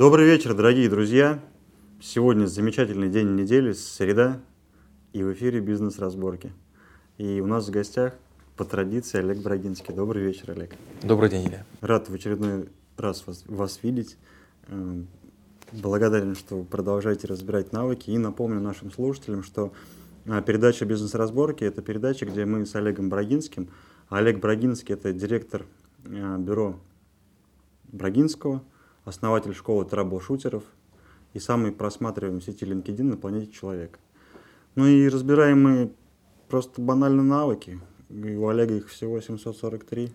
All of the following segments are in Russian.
Добрый вечер, дорогие друзья. Сегодня замечательный день недели, среда, и в эфире «Бизнес-разборки». И у нас в гостях, по традиции, Олег Брагинский. Добрый вечер, Олег. Добрый день, Илья. Рад в очередной раз вас, вас видеть. Эм, благодарен, что вы продолжаете разбирать навыки. И напомню нашим слушателям, что а, передача «Бизнес-разборки» — это передача, где мы с Олегом Брагинским. Олег Брагинский — это директор а, бюро Брагинского, основатель школы траблшутеров и самый просматриваемый в сети LinkedIn на планете человек. Ну и разбираем мы просто банально навыки. И у Олега их всего 743.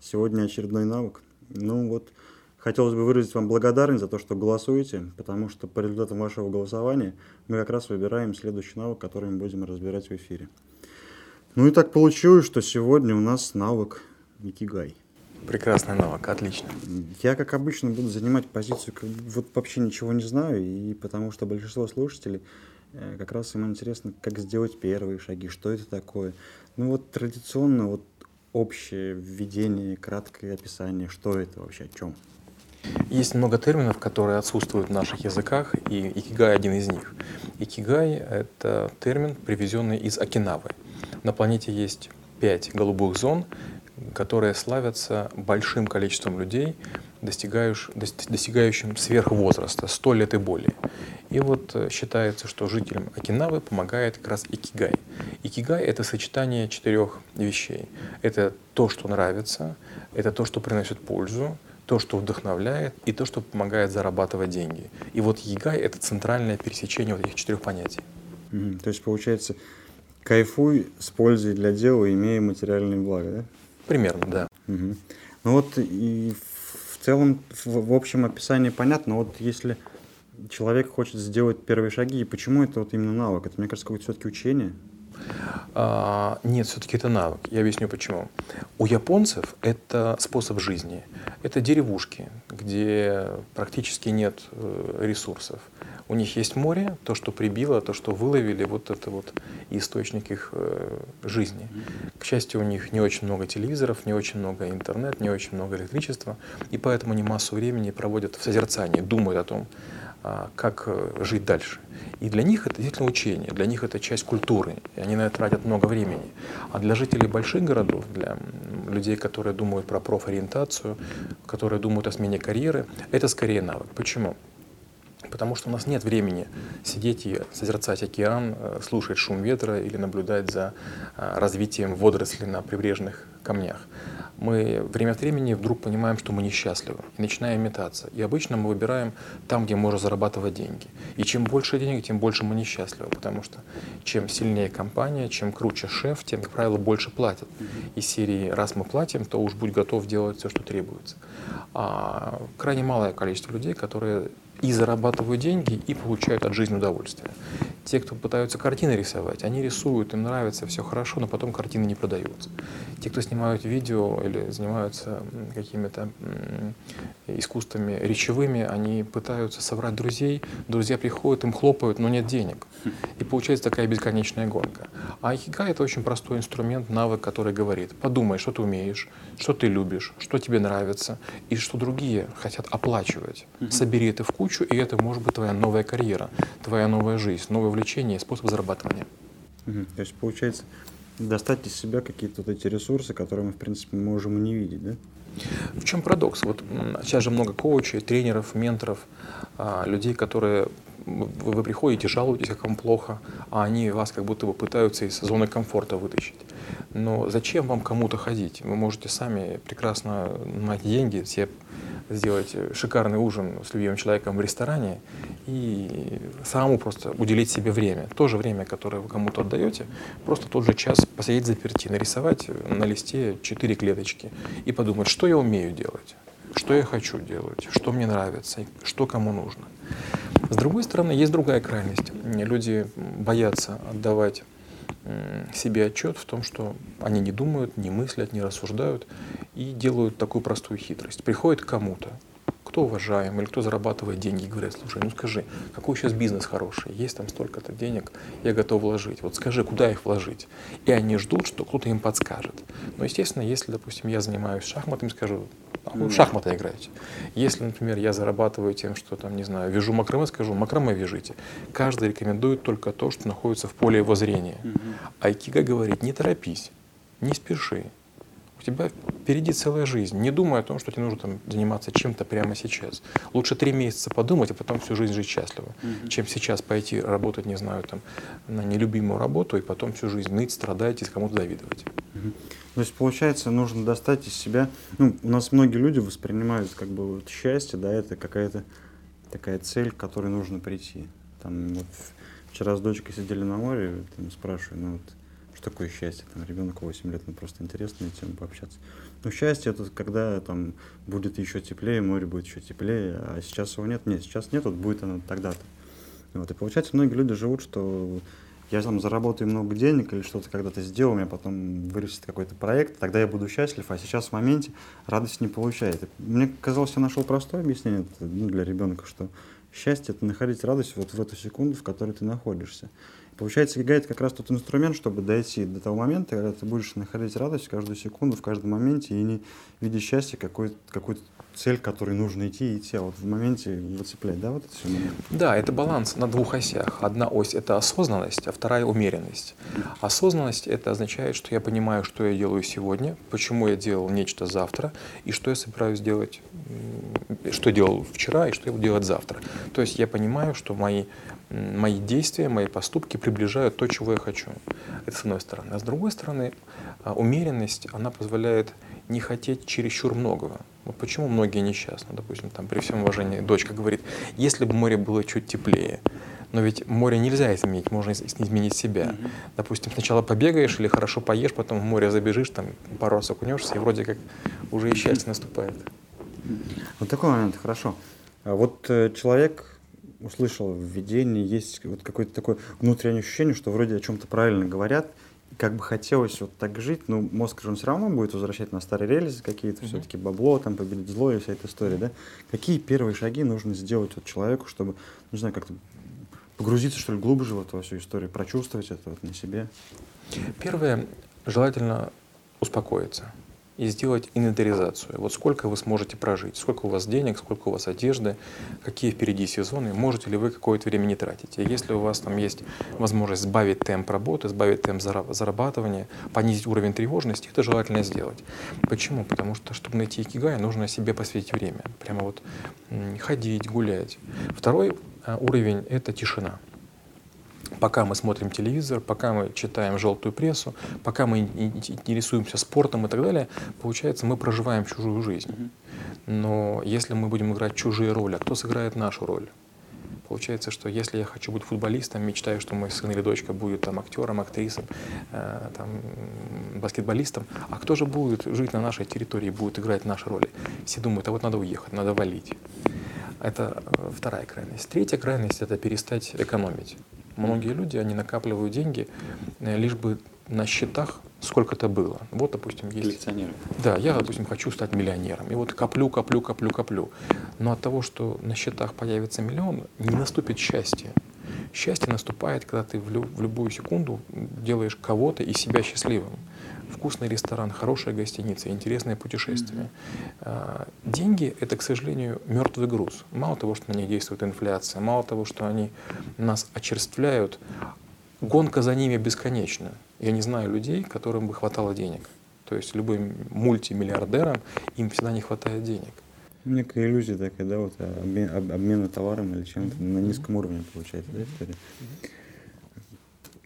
Сегодня очередной навык. Ну вот, хотелось бы выразить вам благодарность за то, что голосуете, потому что по результатам вашего голосования мы как раз выбираем следующий навык, который мы будем разбирать в эфире. Ну и так получилось, что сегодня у нас навык Икигай. Прекрасный навык, отлично. Я, как обычно, буду занимать позицию, как вот вообще ничего не знаю, и потому что большинство слушателей э, как раз им интересно, как сделать первые шаги, что это такое. Ну вот традиционно вот общее введение, краткое описание, что это вообще, о чем. Есть много терминов, которые отсутствуют в наших языках, и икигай один из них. Икигай — это термин, привезенный из Окинавы. На планете есть пять голубых зон, которые славятся большим количеством людей, достигающим сверхвозраста, 100 лет и более. И вот э, считается, что жителям Окинавы помогает как раз икигай. Икигай — это сочетание четырех вещей. Это то, что нравится, это то, что приносит пользу, то, что вдохновляет, и то, что помогает зарабатывать деньги. И вот икигай — это центральное пересечение вот этих четырех понятий. Mm-hmm. То есть, получается, кайфуй с пользой для дела, имея материальные блага, да? Примерно, да. Угу. Ну вот и в целом, в, общем описании понятно, вот если человек хочет сделать первые шаги, и почему это вот именно навык? Это, мне кажется, какое-то все-таки учение? А, нет, все-таки это навык. Я объясню почему. У японцев это способ жизни. Это деревушки, где практически нет э, ресурсов. У них есть море, то, что прибило, то, что выловили, вот это вот источник их э, жизни. К счастью, у них не очень много телевизоров, не очень много интернет, не очень много электричества, и поэтому они массу времени проводят в созерцании, думают о том, а, как э, жить дальше. И для них это действительно учение, для них это часть культуры, и они на это тратят много времени. А для жителей больших городов, для людей, которые думают про профориентацию, которые думают о смене карьеры, это скорее навык. Почему? Потому что у нас нет времени сидеть и созерцать океан, э, слушать шум ветра или наблюдать за э, развитием водорослей на прибрежных камнях. Мы время от времени вдруг понимаем, что мы несчастливы, и начинаем метаться. И обычно мы выбираем там, где можно зарабатывать деньги. И чем больше денег, тем больше мы несчастливы, потому что чем сильнее компания, чем круче шеф, тем, как правило, больше платят. Из серии «раз мы платим, то уж будь готов делать все, что требуется». А крайне малое количество людей, которые и зарабатывают деньги, и получают от жизни удовольствие. Те, кто пытаются картины рисовать, они рисуют, им нравится, все хорошо, но потом картины не продаются. Те, кто снимают видео или занимаются какими-то искусствами речевыми, они пытаются собрать друзей, друзья приходят, им хлопают, но нет денег. И получается такая бесконечная гонка. А айкигай — это очень простой инструмент, навык, который говорит, подумай, что ты умеешь, что ты любишь, что тебе нравится, и что другие хотят оплачивать. Собери это в кучу, и это может быть твоя новая карьера, твоя новая жизнь, новое увлечение способ зарабатывания. Угу. То есть, получается, достать из себя какие-то вот эти ресурсы, которые мы, в принципе, можем не видеть, да? В чем парадокс? Вот сейчас же много коучей, тренеров, менторов, а, людей, которые вы приходите, жалуетесь, как вам плохо, а они вас как будто бы пытаются из зоны комфорта вытащить. Но зачем вам кому-то ходить? Вы можете сами прекрасно наймать деньги, себе сделать шикарный ужин с любимым человеком в ресторане и самому просто уделить себе время. То же время, которое вы кому-то отдаете, просто тот же час посидеть заперти, нарисовать на листе четыре клеточки и подумать, что я умею делать, что я хочу делать, что мне нравится, что кому нужно. С другой стороны, есть другая крайность. Люди боятся отдавать себе отчет в том, что они не думают, не мыслят, не рассуждают и делают такую простую хитрость. Приходит к кому-то, кто уважаем или кто зарабатывает деньги, говорят, слушай, ну скажи, какой сейчас бизнес хороший, есть там столько-то денег, я готов вложить, вот скажи, куда их вложить. И они ждут, что кто-то им подскажет. Но, естественно, если, допустим, я занимаюсь шахматами, скажу, вы в шахматы играете. Если, например, я зарабатываю тем, что там, не знаю, вяжу макраме, скажу, макраме вяжите. Каждый рекомендует только то, что находится в поле его зрения. А Икига говорит, не торопись, не спеши. У тебя впереди целая жизнь. Не думай о том, что тебе нужно там, заниматься чем-то прямо сейчас. Лучше три месяца подумать, а потом всю жизнь жить счастливо, mm-hmm. чем сейчас пойти работать, не знаю, там, на нелюбимую работу и потом всю жизнь ныть, страдать и кому-то завидовать. Mm-hmm. То есть, получается, нужно достать из себя... Ну, у нас многие люди воспринимают как бы вот счастье, да, это какая-то такая цель, к которой нужно прийти. Там вот вчера с дочкой сидели на море, там, спрашиваю, ну вот что такое счастье? Там ребенок 8 лет, ну просто интересно на пообщаться. Ну, счастье это когда там будет еще теплее, море будет еще теплее, а сейчас его нет. Нет, сейчас нет, вот будет оно тогда-то. Вот, и получается, многие люди живут, что я там заработаю много денег или что-то когда-то сделаю, у меня потом вырастет какой-то проект, тогда я буду счастлив, а сейчас в моменте радость не получает. мне казалось, я нашел простое объяснение ну, для ребенка, что счастье — это находить радость вот в эту секунду, в которой ты находишься. Получается, ИГА — это как раз тот инструмент, чтобы дойти до того момента, когда ты будешь находить радость каждую секунду, в каждом моменте, и не видеть счастье какой-то какой цель, к которой нужно идти идти, а вот в моменте выцеплять, да, вот это все? Да, это баланс на двух осях. Одна ось — это осознанность, а вторая — умеренность. Осознанность — это означает, что я понимаю, что я делаю сегодня, почему я делал нечто завтра, и что я собираюсь делать, что делал вчера, и что я буду делать завтра. То есть я понимаю, что мои мои действия, мои поступки приближают то, чего я хочу. Это с одной стороны. А с другой стороны, а, умеренность, она позволяет не хотеть чересчур многого. Вот почему многие несчастны, допустим, там, при всем уважении, дочка говорит, если бы море было чуть теплее, но ведь море нельзя изменить, можно изменить себя. Mm-hmm. Допустим, сначала побегаешь или хорошо поешь, потом в море забежишь, там пару раз окунешься, и вроде как уже и счастье наступает. Вот такой момент, хорошо. А вот э, человек услышал в видении, есть вот какое-то такое внутреннее ощущение, что вроде о чем-то правильно говорят, как бы хотелось вот так жить, но мозг же он все равно будет возвращать на старые рельсы какие-то, mm-hmm. все-таки бабло, там победить зло и вся эта история, да? Какие первые шаги нужно сделать вот человеку, чтобы, не знаю, как-то погрузиться, что ли, глубже в эту всю историю, прочувствовать это вот на себе? Первое, желательно успокоиться и сделать инвентаризацию. Вот сколько вы сможете прожить, сколько у вас денег, сколько у вас одежды, какие впереди сезоны, можете ли вы какое-то время не тратить. И если у вас там есть возможность сбавить темп работы, сбавить темп зарабатывания, понизить уровень тревожности, это желательно сделать. Почему? Потому что, чтобы найти икигай, нужно себе посвятить время. Прямо вот ходить, гулять. Второй а, уровень — это тишина пока мы смотрим телевизор, пока мы читаем желтую прессу, пока мы интересуемся спортом и так далее, получается, мы проживаем чужую жизнь. Но если мы будем играть чужие роли, а кто сыграет нашу роль? Получается, что если я хочу быть футболистом, мечтаю, что мой сын или дочка будет там актером, актрисой, э, там, баскетболистом, а кто же будет жить на нашей территории, будет играть наши роли? Все думают, а вот надо уехать, надо валить. Это э, вторая крайность. Третья крайность — это перестать экономить. Многие люди, они накапливают деньги, э, лишь бы на счетах сколько-то было. Вот, допустим, есть... Коллекционеры. Да, я, допустим, хочу стать миллионером. И вот коплю, коплю, коплю, коплю. Но от того, что на счетах появится миллион, не наступит счастье. Счастье наступает, когда ты в, лю- в любую секунду делаешь кого-то и себя счастливым вкусный ресторан, хорошая гостиница, интересное путешествие. Mm-hmm. Деньги — это, к сожалению, мертвый груз. Мало того, что на них действует инфляция, мало того, что они нас очерствляют, гонка за ними бесконечна. Я не знаю людей, которым бы хватало денег. То есть любым мультимиллиардерам им всегда не хватает денег. Некая иллюзия такая, да, вот обмен, обмена товаром или чем-то mm-hmm. на низком уровне получается, да, история?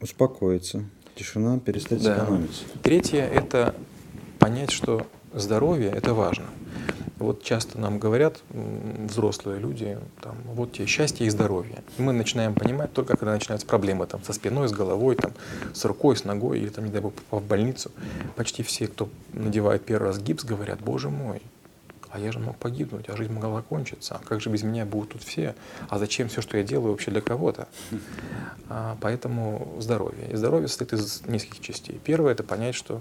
Успокоиться. Тишина, перестать да. экономить. Третье – это понять, что здоровье – это важно. Вот часто нам говорят взрослые люди, там, вот тебе счастье и здоровье. И мы начинаем понимать только, когда начинаются проблемы там, со спиной, с головой, там, с рукой, с ногой, или, там, не дай бог, попав в больницу. Почти все, кто надевает первый раз гипс, говорят, боже мой, а я же мог погибнуть, а жизнь могла кончиться. Как же без меня будут тут все? А зачем все, что я делаю, вообще для кого-то? А, поэтому здоровье. И здоровье состоит из нескольких частей. Первое — это понять, что,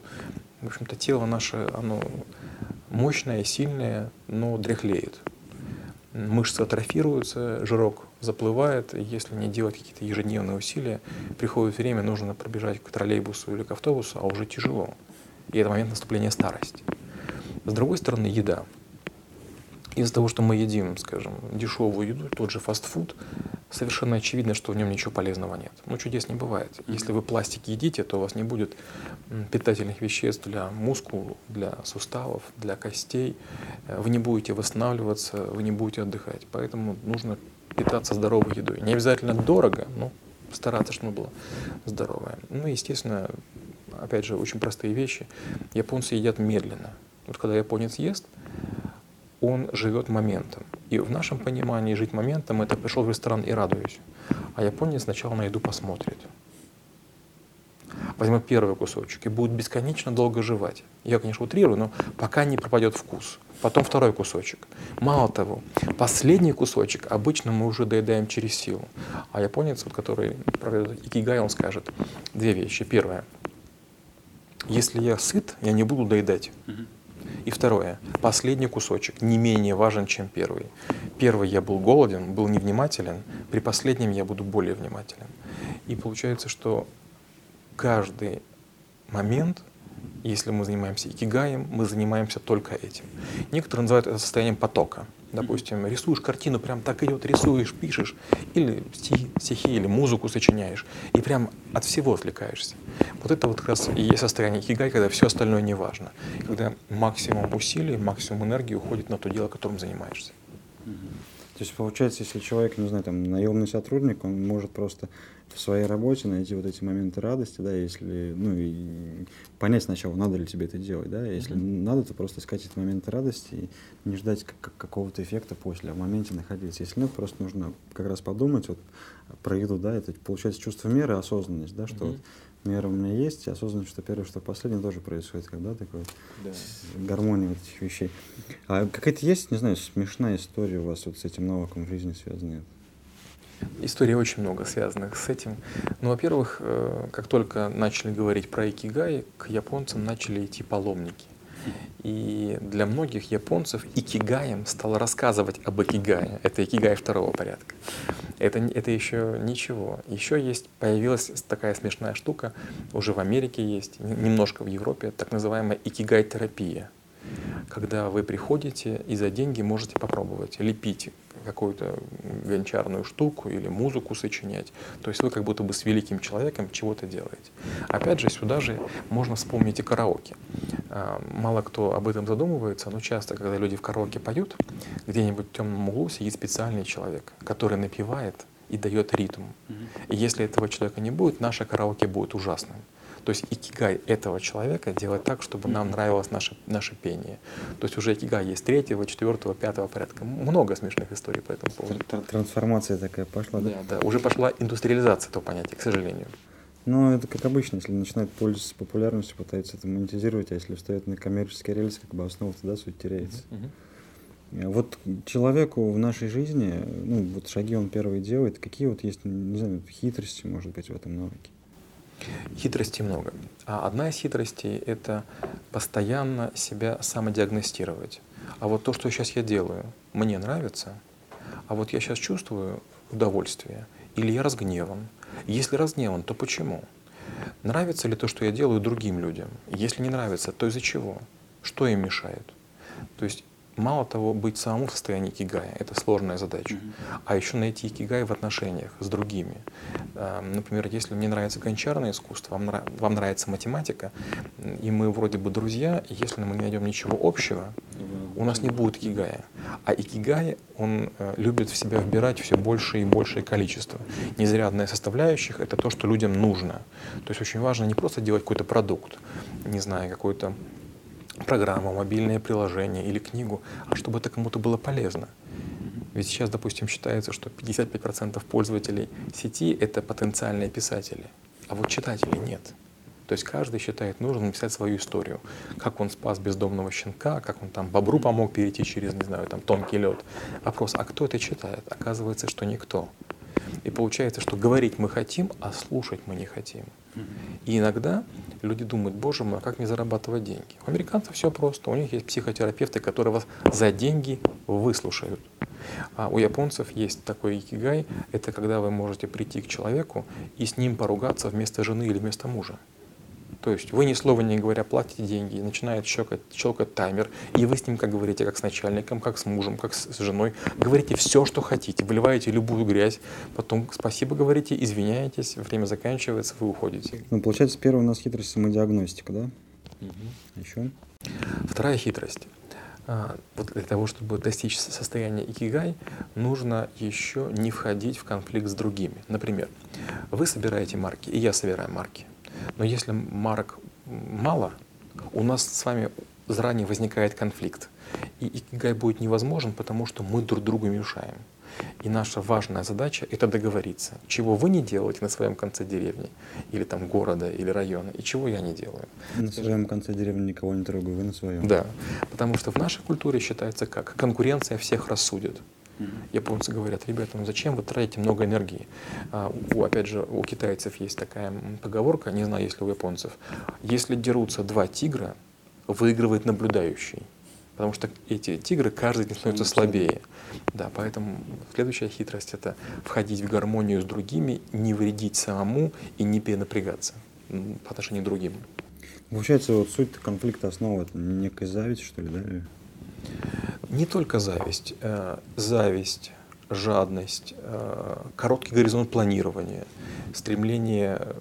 в общем-то, тело наше, оно мощное, сильное, но дряхлеет. Мышцы атрофируются, жирок заплывает, и если не делать какие-то ежедневные усилия, приходит время, нужно пробежать к троллейбусу или к автобусу, а уже тяжело. И это момент наступления старости. С другой стороны, еда. Из-за того, что мы едим, скажем, дешевую еду, тот же фастфуд, совершенно очевидно, что в нем ничего полезного нет. Ну, чудес не бывает. Если вы пластик едите, то у вас не будет питательных веществ для мускул, для суставов, для костей. Э, вы не будете восстанавливаться, вы не будете отдыхать. Поэтому нужно питаться здоровой едой. Не обязательно дорого, но стараться, чтобы было здоровое. Ну, естественно, опять же, очень простые вещи. Японцы едят медленно. Вот когда японец ест, он живет моментом. И в нашем понимании жить моментом — это пришел в ресторан и радуюсь. А японец сначала на еду посмотрит. Возьмет первый кусочек и будет бесконечно долго жевать. Я, конечно, утрирую, но пока не пропадет вкус. Потом второй кусочек. Мало того, последний кусочек обычно мы уже доедаем через силу. А японец, вот, который проведет икигай, он скажет две вещи. Первое. Если я сыт, я не буду доедать. И второе, последний кусочек не менее важен, чем первый. Первый я был голоден, был невнимателен, при последнем я буду более внимателен. И получается, что каждый момент, если мы занимаемся икигаем, мы занимаемся только этим. Некоторые называют это состоянием потока. Допустим, рисуешь картину, прям так идет, рисуешь, пишешь, или стихи, стихи, или музыку сочиняешь, и прям от всего отвлекаешься. Вот это вот как раз и есть состояние хигай, когда все остальное не важно. Когда максимум усилий, максимум энергии уходит на то дело, которым занимаешься. То есть получается, если человек, не знаю, там наемный сотрудник, он может просто в своей работе найти вот эти моменты радости, да, если, ну, и понять сначала, надо ли тебе это делать, да, если mm-hmm. надо, то просто искать эти моменты радости и не ждать как- какого-то эффекта после, а в моменте находиться. Если нет, просто нужно как раз подумать вот про еду, да, это получается чувство меры, осознанность, да, что mm-hmm. вот мера у меня есть, и осознанность, что первое, что последнее тоже происходит, когда такой да. гармония вот этих вещей. А какая-то есть, не знаю, смешная история у вас вот с этим навыком в жизни связанная? Историй очень много связанных с этим. Ну, во-первых, э, как только начали говорить про икигай, к японцам начали идти паломники. И для многих японцев икигаем стал рассказывать об икигае. Это икигай второго порядка. Это, это еще ничего. Еще есть, появилась такая смешная штука, уже в Америке есть, немножко в Европе, так называемая икигай-терапия. Когда вы приходите и за деньги можете попробовать лепить какую-то гончарную штуку или музыку сочинять. То есть вы как будто бы с великим человеком чего-то делаете. Опять же, сюда же можно вспомнить и караоке. А, мало кто об этом задумывается, но часто, когда люди в караоке поют, где-нибудь в темном углу сидит специальный человек, который напевает и дает ритм. И если этого человека не будет, наше караоке будет ужасным. То есть икигай этого человека делать так, чтобы нам нравилось наше, наше пение. То есть уже икигай есть третьего, четвертого, пятого порядка. Много смешных историй по этому поводу. Трансформация такая пошла, да? Да, да. Уже пошла индустриализация этого понятия, к сожалению. Ну, это как обычно, если начинает пользоваться популярностью, пытаются это монетизировать, а если встает на коммерческий рельс, как бы основа тогда суть теряется. Uh-huh. Вот человеку в нашей жизни, ну, вот шаги он первые делает, какие вот есть, не знаю, хитрости, может быть, в этом навыке? Хитростей много. А одна из хитростей — это постоянно себя самодиагностировать. А вот то, что сейчас я делаю, мне нравится, а вот я сейчас чувствую удовольствие, или я разгневан. Если разгневан, то почему? Нравится ли то, что я делаю другим людям? Если не нравится, то из-за чего? Что им мешает? То есть мало того, быть самому в состоянии кигая — это сложная задача. А еще найти кигай в отношениях с другими. Например, если мне нравится гончарное искусство, вам, нрав- вам нравится математика, и мы вроде бы друзья, и если мы не найдем ничего общего, у нас не будет кигая. А икигай, он э, любит в себя вбирать все больше и большее количество. Незрядная составляющих — это то, что людям нужно. То есть очень важно не просто делать какой-то продукт, не знаю, какой-то программу, мобильное приложение или книгу, а чтобы это кому-то было полезно. Ведь сейчас, допустим, считается, что 55% пользователей сети — это потенциальные писатели, а вот читателей нет. То есть каждый считает нужным написать свою историю. Как он спас бездомного щенка, как он там бобру помог перейти через, не знаю, там тонкий лед. Вопрос, а кто это читает? Оказывается, что никто. И получается, что говорить мы хотим, а слушать мы не хотим. И иногда люди думают, боже мой, а как мне зарабатывать деньги? У американцев все просто. У них есть психотерапевты, которые вас за деньги выслушают. А у японцев есть такой икигай, это когда вы можете прийти к человеку и с ним поругаться вместо жены или вместо мужа. То есть вы ни слова не говоря платите деньги, начинает щелкать, щелкать таймер, и вы с ним как говорите, как с начальником, как с мужем, как с женой. Говорите все, что хотите, выливаете любую грязь, потом спасибо говорите, извиняетесь, время заканчивается, вы уходите. Ну, получается, первая у нас хитрость самодиагностика, да? Угу. Еще? Вторая хитрость. А, вот для того, чтобы достичь состояния икигай, нужно еще не входить в конфликт с другими. Например, вы собираете марки, и я собираю марки. Но если марок мало, у нас с вами заранее возникает конфликт. И икигай будет невозможен, потому что мы друг другу мешаем. И наша важная задача — это договориться, чего вы не делаете на своем конце деревни, или там города, или района, и чего я не делаю. На своем конце деревни никого не трогаю, вы на своем. Да, потому что в нашей культуре считается как конкуренция всех рассудит. Японцы говорят, ребята, ну зачем вы тратите много энергии? А, у, опять же, у китайцев есть такая поговорка, не знаю, есть ли у японцев. Если дерутся два тигра, выигрывает наблюдающий. Потому что эти тигры каждый день становятся слабее. Да, поэтому следующая хитрость — это входить в гармонию с другими, не вредить самому и не перенапрягаться по отношению к другим. Получается, вот суть конфликта основа — это некая зависть, что ли, да? Не только зависть. Э, зависть, жадность, э, короткий горизонт планирования, стремление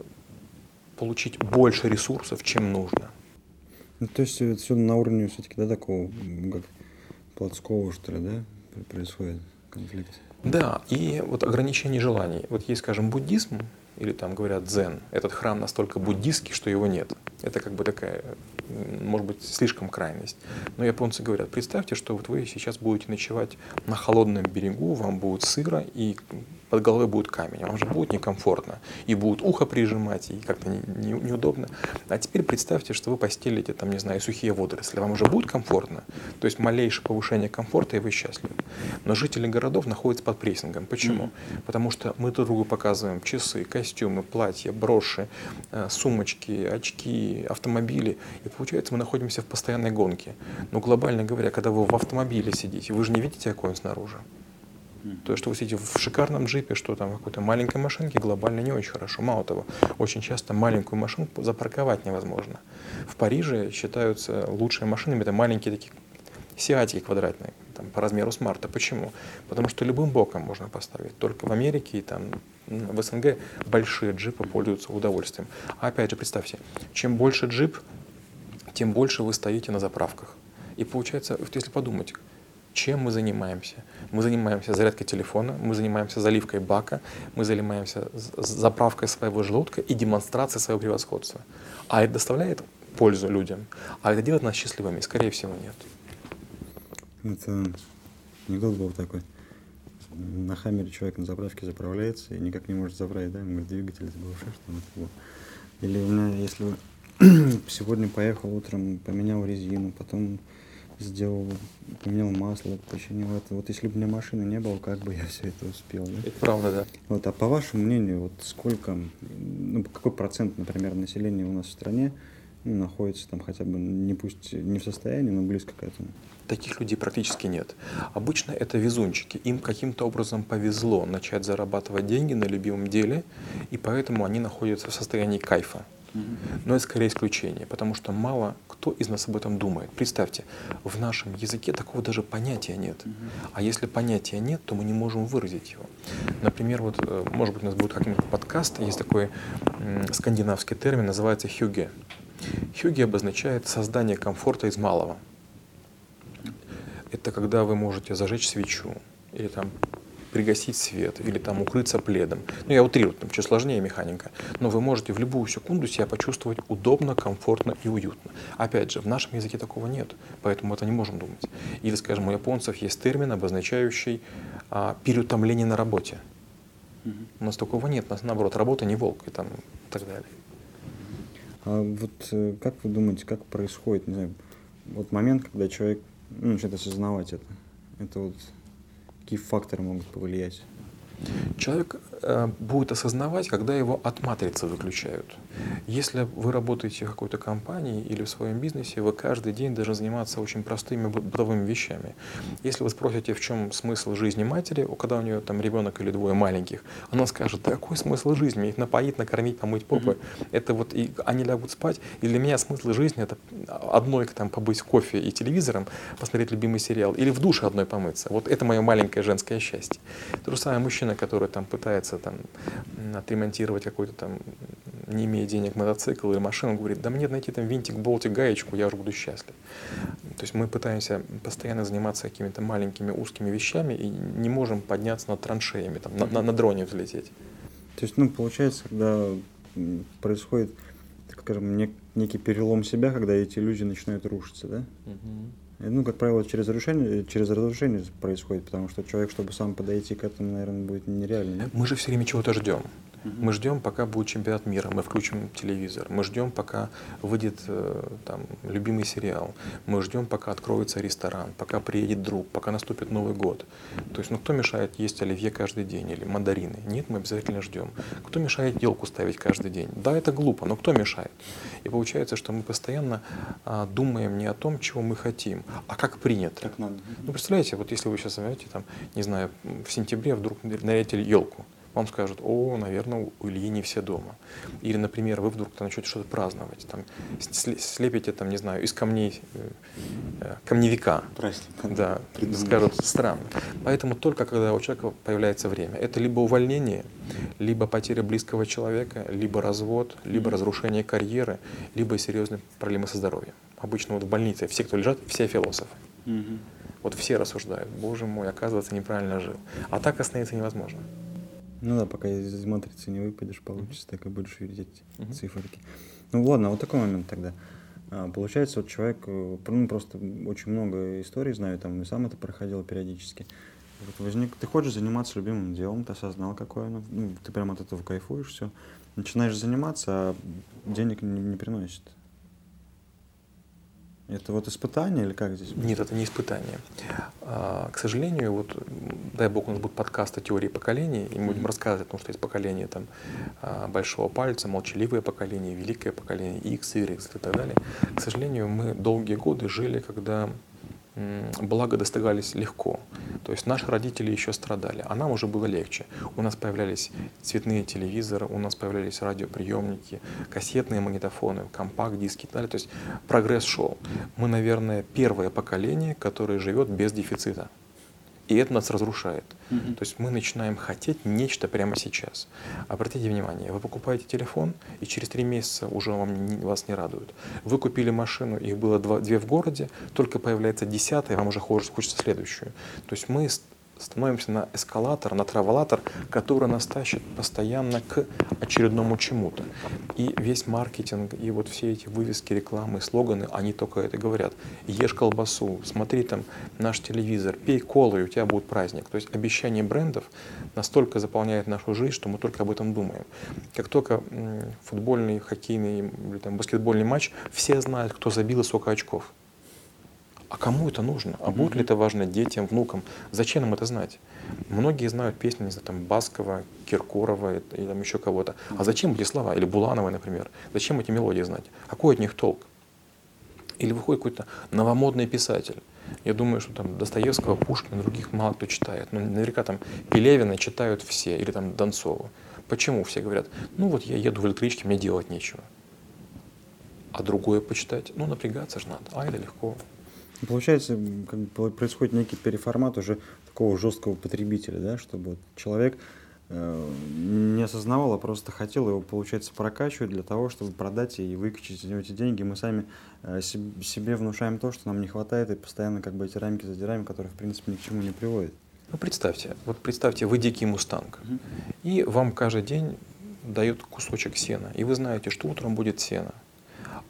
получить больше ресурсов, чем нужно. Ну, то есть это все на уровне все-таки, да, такого, как плотского, что ли, да? происходит конфликт. Да, и вот ограничение желаний. Вот есть, скажем, буддизм, или там говорят дзен, этот храм настолько буддистский, что его нет. Это как бы такая, может быть, слишком крайность. Но японцы говорят, представьте, что вот вы сейчас будете ночевать на холодном берегу, вам будет сыро, и под головой будет камень, вам же будет некомфортно, и будут ухо прижимать, и как-то не, не, неудобно. А теперь представьте, что вы постелите, там, не знаю, сухие водоросли, вам уже будет комфортно, то есть малейшее повышение комфорта, и вы счастливы. Но жители городов находятся под прессингом. Почему? Mm-hmm. Потому что мы друг другу показываем часы, костюмы, платья, броши, э, сумочки, очки, автомобили, и получается, мы находимся в постоянной гонке. Но глобально говоря, когда вы в автомобиле сидите, вы же не видите, какой он снаружи. То, что вы сидите в шикарном джипе, что там в какой-то маленькой машинке, глобально не очень хорошо. Мало того, очень часто маленькую машинку запарковать невозможно. В Париже считаются лучшими машинами, это маленькие такие сиатики квадратные, там, по размеру смарта. Почему? Потому что любым боком можно поставить. Только в Америке и там в СНГ большие джипы пользуются удовольствием. А опять же, представьте, чем больше джип, тем больше вы стоите на заправках. И получается, если подумать, чем мы занимаемся? Мы занимаемся зарядкой телефона, мы занимаемся заливкой бака, мы занимаемся заправкой своего желудка и демонстрацией своего превосходства. А это доставляет пользу людям? А это делает нас счастливыми? Скорее всего, нет. Это анекдот был такой. На Хаммере человек на заправке заправляется и никак не может заправить, да? Ему говорит, двигатель заглуши, что это было. Или у меня, если сегодня поехал утром, поменял резину, потом сделал, поменял масло, починил это. Вот если бы у меня машины не было, как бы я все это успел, да? Это правда, да. Вот, а по вашему мнению, вот сколько, ну, какой процент, например, населения у нас в стране ну, находится там хотя бы не пусть не в состоянии, но близко к этому? Таких людей практически нет. Обычно это везунчики. Им каким-то образом повезло начать зарабатывать деньги на любимом деле, и поэтому они находятся в состоянии кайфа. Но это скорее исключение, потому что мало кто из нас об этом думает. Представьте, в нашем языке такого даже понятия нет. А если понятия нет, то мы не можем выразить его. Например, вот, э, может быть, у нас будет какой-нибудь подкаст, есть такой скандинавский термин, называется хюге. Хюге обозначает создание комфорта из малого. Это когда вы можете зажечь свечу или там пригасить свет или там укрыться пледом. Ну, я утрирую, там чуть сложнее механика. Но вы можете в любую секунду себя почувствовать удобно, комфортно и уютно. Опять же, в нашем языке такого нет, поэтому это не можем думать. Или, скажем, у японцев есть термин, обозначающий а, переутомление на работе. У нас такого нет, у нас наоборот, работа не волк и, там, и так далее. А вот э, как вы думаете, как происходит, не знаю, вот момент, когда человек ну, начинает осознавать это? Это вот какие факторы могут повлиять? Человек будет осознавать, когда его от матрицы выключают. Если вы работаете в какой-то компании или в своем бизнесе, вы каждый день должны заниматься очень простыми бытовыми вещами. Если вы спросите, в чем смысл жизни матери, когда у нее там ребенок или двое маленьких, она скажет, да какой смысл жизни? Их напоить, накормить, помыть попы. Mm-hmm. Это вот и они лягут спать. И для меня смысл жизни это одной там побыть кофе и телевизором, посмотреть любимый сериал, или в душе одной помыться. Вот это мое маленькое женское счастье. То же самое мужчина, который там пытается там отремонтировать какой-то там, не имея денег, мотоцикл или машину, говорит, да мне найти там винтик, болтик, гаечку, я уже буду счастлив. То есть мы пытаемся постоянно заниматься какими-то маленькими узкими вещами и не можем подняться над траншеями, там, на, на, на дроне взлететь. То есть, ну, получается, когда происходит, так скажем, нек, некий перелом себя, когда эти иллюзии начинают рушиться, да? Угу. Ну, как правило, через разрушение, через разрушение происходит, потому что человек, чтобы сам подойти к этому, наверное, будет нереально. Мы же все время чего-то ждем. Мы ждем, пока будет чемпионат мира, мы включим телевизор. Мы ждем, пока выйдет э, там, любимый сериал. Мы ждем, пока откроется ресторан, пока приедет друг, пока наступит Новый год. То есть, ну кто мешает есть оливье каждый день или мандарины? Нет, мы обязательно ждем. Кто мешает елку ставить каждый день? Да, это глупо, но кто мешает? И получается, что мы постоянно а, думаем не о том, чего мы хотим, а как принято. Как надо. Ну, представляете, вот если вы сейчас, знаете, там, не знаю, в сентябре вдруг нарядите елку, вам скажут, о, наверное, у Ильи не все дома. Или, например, вы вдруг начнете что-то праздновать, там, слепите, там, не знаю, из камней э, э камневика. Праздник. Да, скажут, странно. Поэтому только когда у человека появляется время, это либо увольнение, либо потеря близкого человека, либо развод, либо разрушение карьеры, либо серьезные проблемы со здоровьем. Обычно вот в больнице все, кто лежат, все философы. Угу. Вот все рассуждают, боже мой, оказывается, неправильно жил. А так остановиться невозможно. Ну да, пока из матрицы не выпадешь, получится, так и будешь видеть uh-huh. циферки. Ну ладно, вот такой момент тогда. А, получается, вот человек, э, ну просто очень много историй знаю, там и сам это проходил периодически. Вот возник, ты хочешь заниматься любимым делом, ты осознал, какое оно, ну, ты прям от этого кайфуешь, все. Начинаешь заниматься, а денег не, не приносит. Это вот испытание или как здесь? Нет, это не испытание. А, к сожалению, вот дай бог у нас будет подкаст о теории поколений, и мы будем рассказывать о том, что есть поколение там, а, большого пальца, молчаливое поколение, великое поколение, X, Y и так далее. К сожалению, мы долгие годы жили, когда блага достигались легко. То есть наши родители еще страдали, а нам уже было легче. У нас появлялись цветные телевизоры, у нас появлялись радиоприемники, кассетные магнитофоны, компакт-диски и так далее. То есть прогресс шел. Мы, наверное, первое поколение, которое живет без дефицита и это нас разрушает. Mm-hmm. То есть мы начинаем хотеть нечто прямо сейчас. Обратите внимание, вы покупаете телефон, и через три месяца уже вам не, вас не радуют. Вы купили машину, их было два, две в городе, только появляется десятая, вам уже хочется следующую. То есть мы становимся на эскалатор, на траволатор, который нас тащит постоянно к очередному чему-то. И весь маркетинг, и вот все эти вывески, рекламы, слоганы, они только это говорят. Ешь колбасу, смотри там наш телевизор, пей колу, и у тебя будет праздник. То есть обещание брендов настолько заполняет нашу жизнь, что мы только об этом думаем. Как только футбольный, хоккейный или там, баскетбольный матч, все знают, кто забил и сколько очков. А кому это нужно? А будет ли это важно детям, внукам? Зачем нам это знать? Многие знают песни, не знаю, там, Баскова, Киркорова или там еще кого-то. А зачем эти слова? Или Булановой, например. Зачем эти мелодии знать? Какой от них толк? Или выходит какой-то новомодный писатель. Я думаю, что там Достоевского, Пушкина, других мало кто читает. Но наверняка там Пелевина читают все, или там Донцова. Почему все говорят, ну вот я еду в электричке, мне делать нечего. А другое почитать, ну напрягаться же надо, а это легко. Получается, как бы происходит некий переформат уже такого жесткого потребителя, да, чтобы человек э, не осознавал, а просто хотел его, получается, прокачивать для того, чтобы продать и выкачать из него эти деньги. Мы сами э, себе внушаем то, что нам не хватает, и постоянно как бы эти рамки задираем, которые, в принципе, ни к чему не приводят. Ну, представьте, вот представьте, вы дикий мустанг, угу. и вам каждый день дают кусочек сена, и вы знаете, что утром будет сено.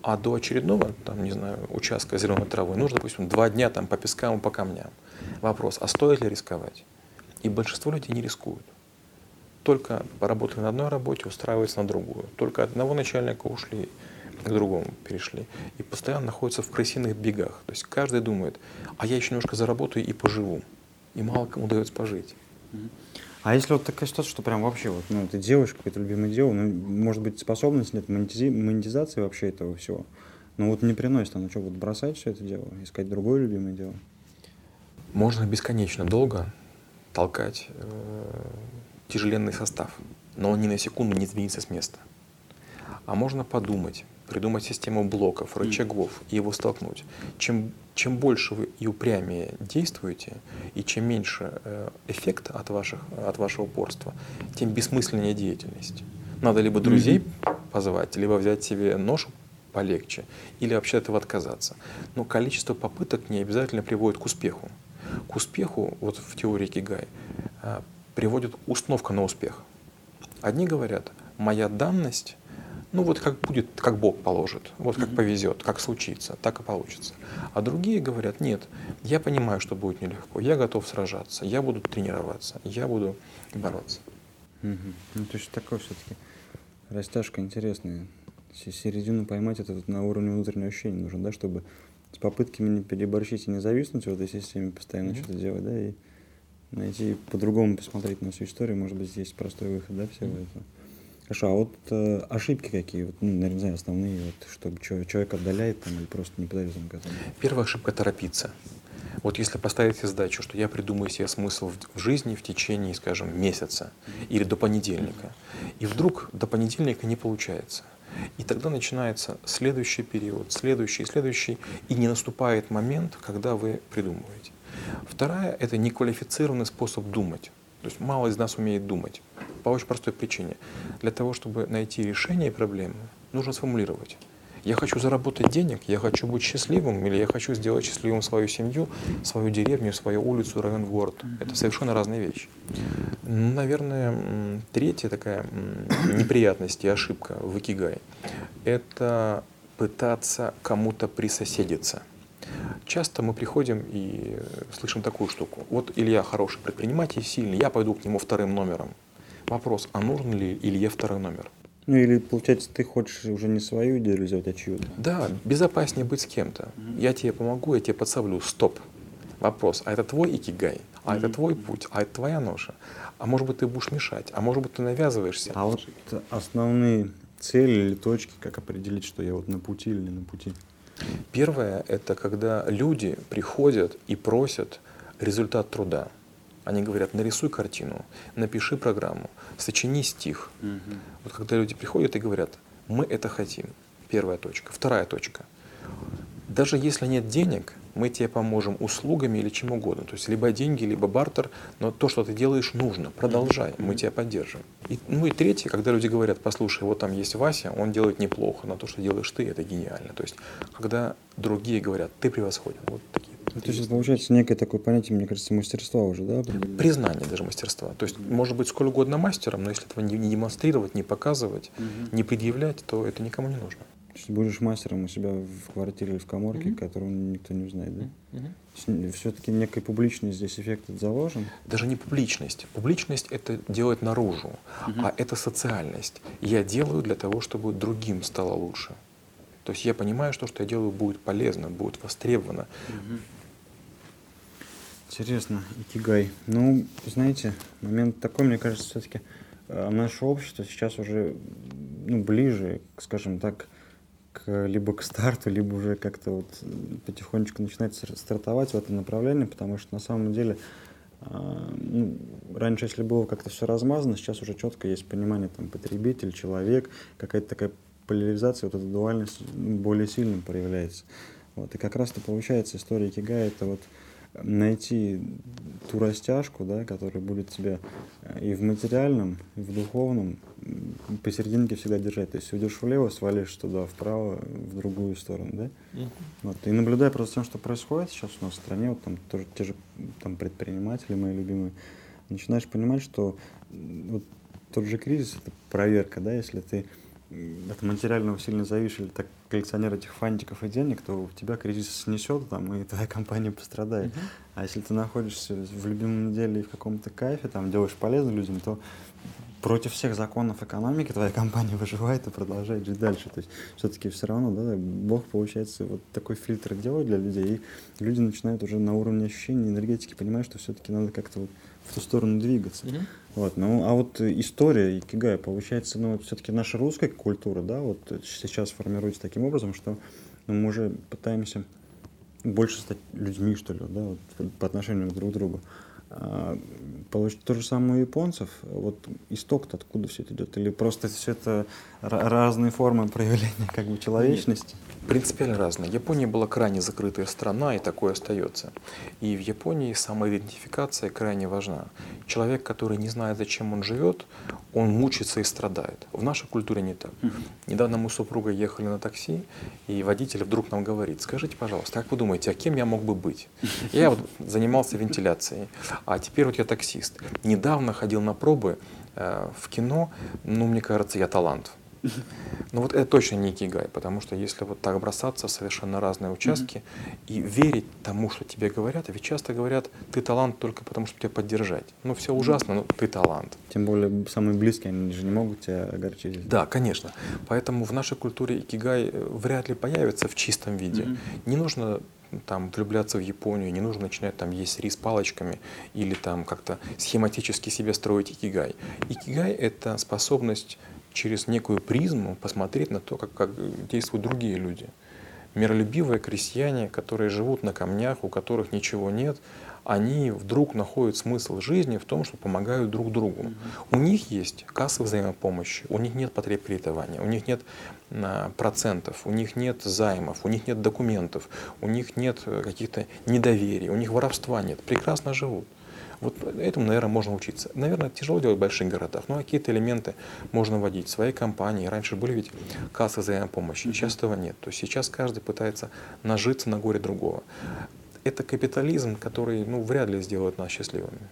А до очередного, там, не знаю, участка зеленой травы нужно, допустим, два дня там по пескам и по камням. Вопрос, а стоит ли рисковать? И большинство людей не рискуют. Только поработали на одной работе, устраиваются на другую. Только одного начальника ушли, к другому перешли. И постоянно находятся в крысиных бегах. То есть каждый думает, а я еще немножко заработаю и поживу. И мало кому удается пожить. А если вот такая ситуация, что прям вообще вот, ну, ты делаешь какое-то любимое дело, ну, может быть, способность нет монетизи- монетизации вообще этого всего, но вот не приносит, оно что, вот бросать все это дело, искать другое любимое дело? Можно бесконечно долго толкать э, тяжеленный состав, но он ни на секунду не сдвинется с места. А можно подумать, придумать систему блоков, рычагов и его столкнуть. Чем, чем больше вы и упрямее действуете, и чем меньше э, эффекта от, ваших, от вашего упорства, тем бессмысленнее деятельность. Надо либо друзей позвать, либо взять себе нож полегче, или вообще от этого отказаться. Но количество попыток не обязательно приводит к успеху. К успеху, вот в теории Кигай, э, приводит установка на успех. Одни говорят, моя данность ну вот как будет, как Бог положит, вот как повезет, как случится, так и получится. А другие говорят, нет, я понимаю, что будет нелегко, я готов сражаться, я буду тренироваться, я буду бороться. Угу. Ну, то есть такой все-таки растяжка интересная. Середину поймать это на уровне внутреннего ощущения нужно, да, чтобы с попытками не переборщить и не зависнуть в этой системе, постоянно mm-hmm. что-то делать, да, и найти по-другому посмотреть на всю историю, может быть, здесь простой выход, да, всего mm-hmm. этого. Хорошо, а вот э, ошибки какие, вот, ну, наверное, знаю, основные, вот, чтобы человек отдаляет там или просто не подается к этому? Первая ошибка – торопиться. Вот если поставить себе задачу, что я придумаю себе смысл в жизни в течение, скажем, месяца или до понедельника, и вдруг до понедельника не получается, и тогда начинается следующий период, следующий, следующий, и не наступает момент, когда вы придумываете. Вторая – это неквалифицированный способ думать. То есть мало из нас умеет думать. По очень простой причине. Для того, чтобы найти решение проблемы, нужно сформулировать. Я хочу заработать денег, я хочу быть счастливым, или я хочу сделать счастливым свою семью, свою деревню, свою улицу, район, город. Это совершенно разные вещи. Ну, наверное, третья такая неприятность и ошибка в Икигай – это пытаться кому-то присоседиться. Часто мы приходим и слышим такую штуку. Вот Илья хороший предприниматель, сильный, я пойду к нему вторым номером. Вопрос, а нужен ли Илье второй номер? Ну или, получается, ты хочешь уже не свою идею взять, а чью-то? Да, безопаснее быть с кем-то. Mm-hmm. Я тебе помогу, я тебе подсоблю. Стоп. Вопрос, а это твой икигай? А mm-hmm. это твой путь? А это твоя ноша? А может быть, ты будешь мешать? А может быть, ты навязываешься? А вот основные цели или точки, как определить, что я вот на пути или не на пути? Первое – это когда люди приходят и просят результат труда. Они говорят, нарисуй картину, напиши программу, сочини стих. Угу. Вот когда люди приходят и говорят, мы это хотим. Первая точка. Вторая точка. Даже если нет денег, мы тебе поможем услугами или чем угодно. То есть либо деньги, либо бартер, но то, что ты делаешь, нужно. Продолжай, мы тебя поддержим. И, ну и третье, когда люди говорят, послушай, вот там есть Вася, он делает неплохо, но то, что делаешь ты, это гениально. То есть когда другие говорят, ты превосходен. Вот такие ну, то есть получается некое такое понятие, мне кажется, мастерства уже, да? Признание даже мастерства. То есть mm-hmm. может быть сколь угодно мастером, но если этого не, не демонстрировать, не показывать, mm-hmm. не предъявлять, то это никому не нужно. Есть будешь мастером у себя в квартире или в коморке, mm-hmm. которого никто не узнает, да? Mm-hmm. Все-таки некая публичность здесь эффект заложен? Даже не публичность. Публичность это делать наружу, mm-hmm. а это социальность. Я делаю для того, чтобы другим стало лучше. То есть я понимаю, что что я делаю будет полезно, будет востребовано. Mm-hmm. Интересно, икигай. Ну, знаете, момент такой, мне кажется, все-таки э, наше общество сейчас уже ну, ближе, скажем так, к, либо к старту, либо уже как-то вот потихонечку начинает стартовать в этом направлении, потому что на самом деле э, ну, раньше, если было как-то все размазано, сейчас уже четко есть понимание там потребитель, человек, какая-то такая поляризация, вот эта дуальность более сильно проявляется. Вот. И как раз-то получается история Кигая это вот найти ту растяжку, да, которая будет тебя э, и в материальном, и в духовном посерединке всегда держать. То есть уйдешь влево, свалишь туда, вправо, в другую сторону, да? Mm-hmm. Вот. И наблюдая просто тем, что происходит сейчас у нас в стране, вот там тоже те же там, предприниматели мои любимые, начинаешь понимать, что вот тот же кризис — это проверка, да, если ты от материального сильно зависишь, или так коллекционер этих фантиков и денег, то у тебя кризис снесет, там, и твоя компания пострадает. Uh-huh. А если ты находишься в любимом деле и в каком-то кайфе, там, делаешь полезно людям, то против всех законов экономики твоя компания выживает и продолжает жить дальше. То есть все-таки все равно, да, Бог, получается, вот такой фильтр делает для людей, и люди начинают уже на уровне ощущений, энергетики понимать, что все-таки надо как-то вот в ту сторону двигаться. Mm-hmm. Вот, ну, а вот история икигай, получается, ну, вот все-таки наша русская культура, да, вот сейчас формируется таким образом, что ну, мы уже пытаемся больше стать людьми, что ли, да, вот, по отношению друг к другу. А, получить то же самое у японцев. Вот исток-то откуда все это идет? Или просто все это разные формы проявления как бы человечности? Принципиально разные. Япония была крайне закрытая страна, и такое остается. И в Японии самоидентификация крайне важна. Человек, который не знает, зачем он живет, он мучится и страдает. В нашей культуре не так. Недавно мы с супругой ехали на такси, и водитель вдруг нам говорит, скажите, пожалуйста, как вы думаете, а кем я мог бы быть? Я вот занимался вентиляцией, а теперь вот я таксист. Недавно ходил на пробы э, в кино, ну, мне кажется, я талант. Ну вот это точно не кигай, потому что если вот так бросаться в совершенно разные участки mm-hmm. и верить тому, что тебе говорят, а ведь часто говорят, ты талант только потому, что тебя поддержать. Ну все ужасно, но ты талант. Тем более самые близкие, они же не могут тебя огорчить. Да, конечно. Поэтому в нашей культуре икигай э, вряд ли появится в чистом виде. Mm-hmm. Не нужно там влюбляться в Японию, не нужно начинать там есть рис палочками или там как-то схематически себе строить икигай. Икигай — это способность через некую призму посмотреть на то, как, как действуют другие люди. Миролюбивые крестьяне, которые живут на камнях, у которых ничего нет, они вдруг находят смысл жизни в том, что помогают друг другу. Mm-hmm. У них есть кассы взаимопомощи, у них нет потреб кредитования, у них нет а, процентов, у них нет займов, у них нет документов, у них нет э, каких-то недоверий, у них воровства нет, прекрасно живут. Вот этому, наверное, можно учиться. Наверное, тяжело делать в больших городах, но какие-то элементы можно вводить в своей компании. Раньше были ведь кассы взаимопомощи, сейчас этого нет. То есть сейчас каждый пытается нажиться на горе другого. Это капитализм, который ну, вряд ли сделает нас счастливыми.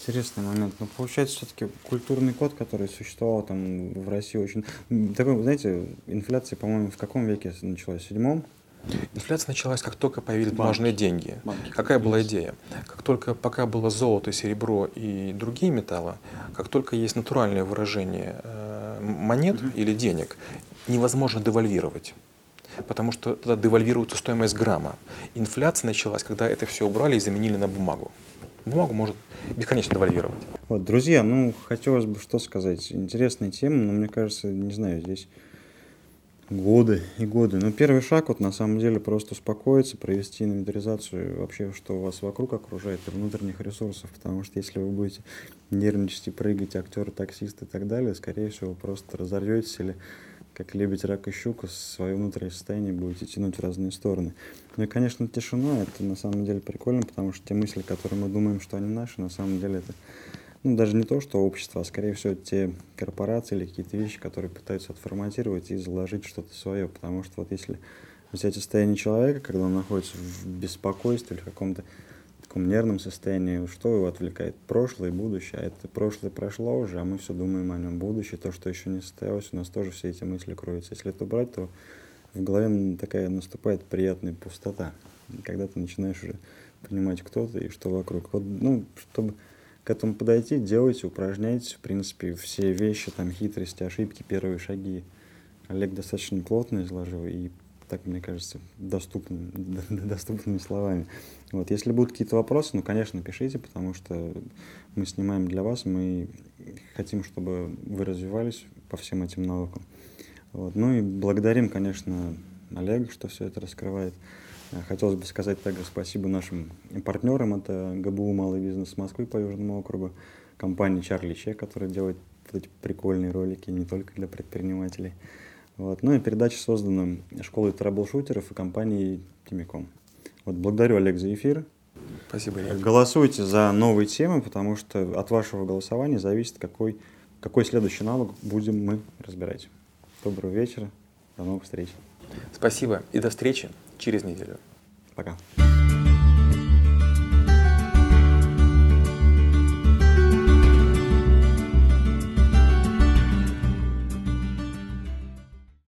Интересный момент. Но получается, все-таки культурный код, который существовал там в России очень... Такой, знаете, инфляция, по-моему, в каком веке началась? В седьмом? Инфляция началась, как только появились Банки. бумажные деньги. Банки. Какая была идея? Как только пока было золото, серебро и другие металлы, как только есть натуральное выражение э, монет угу. или денег, невозможно девальвировать. Потому что тогда девальвируется стоимость грамма. Инфляция началась, когда это все убрали и заменили на бумагу. Бумагу может бесконечно девальвировать. Вот, друзья, ну, хотелось бы что сказать. Интересная тема, но мне кажется, не знаю, здесь годы и годы. Но первый шаг вот на самом деле просто успокоиться, провести инвентаризацию вообще, что у вас вокруг окружает, и внутренних ресурсов, потому что если вы будете нервничать и прыгать, актер, таксист и так далее, скорее всего, просто разорветесь или как лебедь, рак и щука, свое внутреннее состояние будете тянуть в разные стороны. Ну и, конечно, тишина, это на самом деле прикольно, потому что те мысли, которые мы думаем, что они наши, на самом деле это ну, даже не то, что общество, а скорее всего те корпорации или какие-то вещи, которые пытаются отформатировать и заложить что-то свое. Потому что вот если взять состояние человека, когда он находится в беспокойстве или в каком-то таком нервном состоянии, что его отвлекает? Прошлое и будущее. А это прошлое прошло уже, а мы все думаем о нем. Будущее, то, что еще не состоялось, у нас тоже все эти мысли кроются. Если это брать, то в голове такая наступает приятная пустота. Когда ты начинаешь уже понимать, кто ты и что вокруг. Вот, ну, чтобы к этому подойти, делайте, упражняйтесь. В принципе, все вещи, там, хитрости, ошибки, первые шаги Олег достаточно плотно изложил и так, мне кажется, доступным, доступными словами. Вот, если будут какие-то вопросы, ну, конечно, пишите, потому что мы снимаем для вас, мы хотим, чтобы вы развивались по всем этим навыкам. Вот. Ну и благодарим, конечно, Олега, что все это раскрывает. Э, хотелось бы сказать также спасибо нашим партнерам. Это ГБУ «Малый бизнес Москвы» по Южному округу, компания Чарли Че, которая делает вот эти прикольные ролики не только для предпринимателей. Вот. Ну и передача создана школой трэблшутеров и компанией Тимиком. Вот благодарю, Олег, за эфир. Спасибо, Илья. Голосуйте за новые темы, потому что от вашего голосования зависит, какой, какой следующий навык будем мы разбирать. Доброго вечера, до новых встреч. Спасибо и до встречи через неделю. Пока.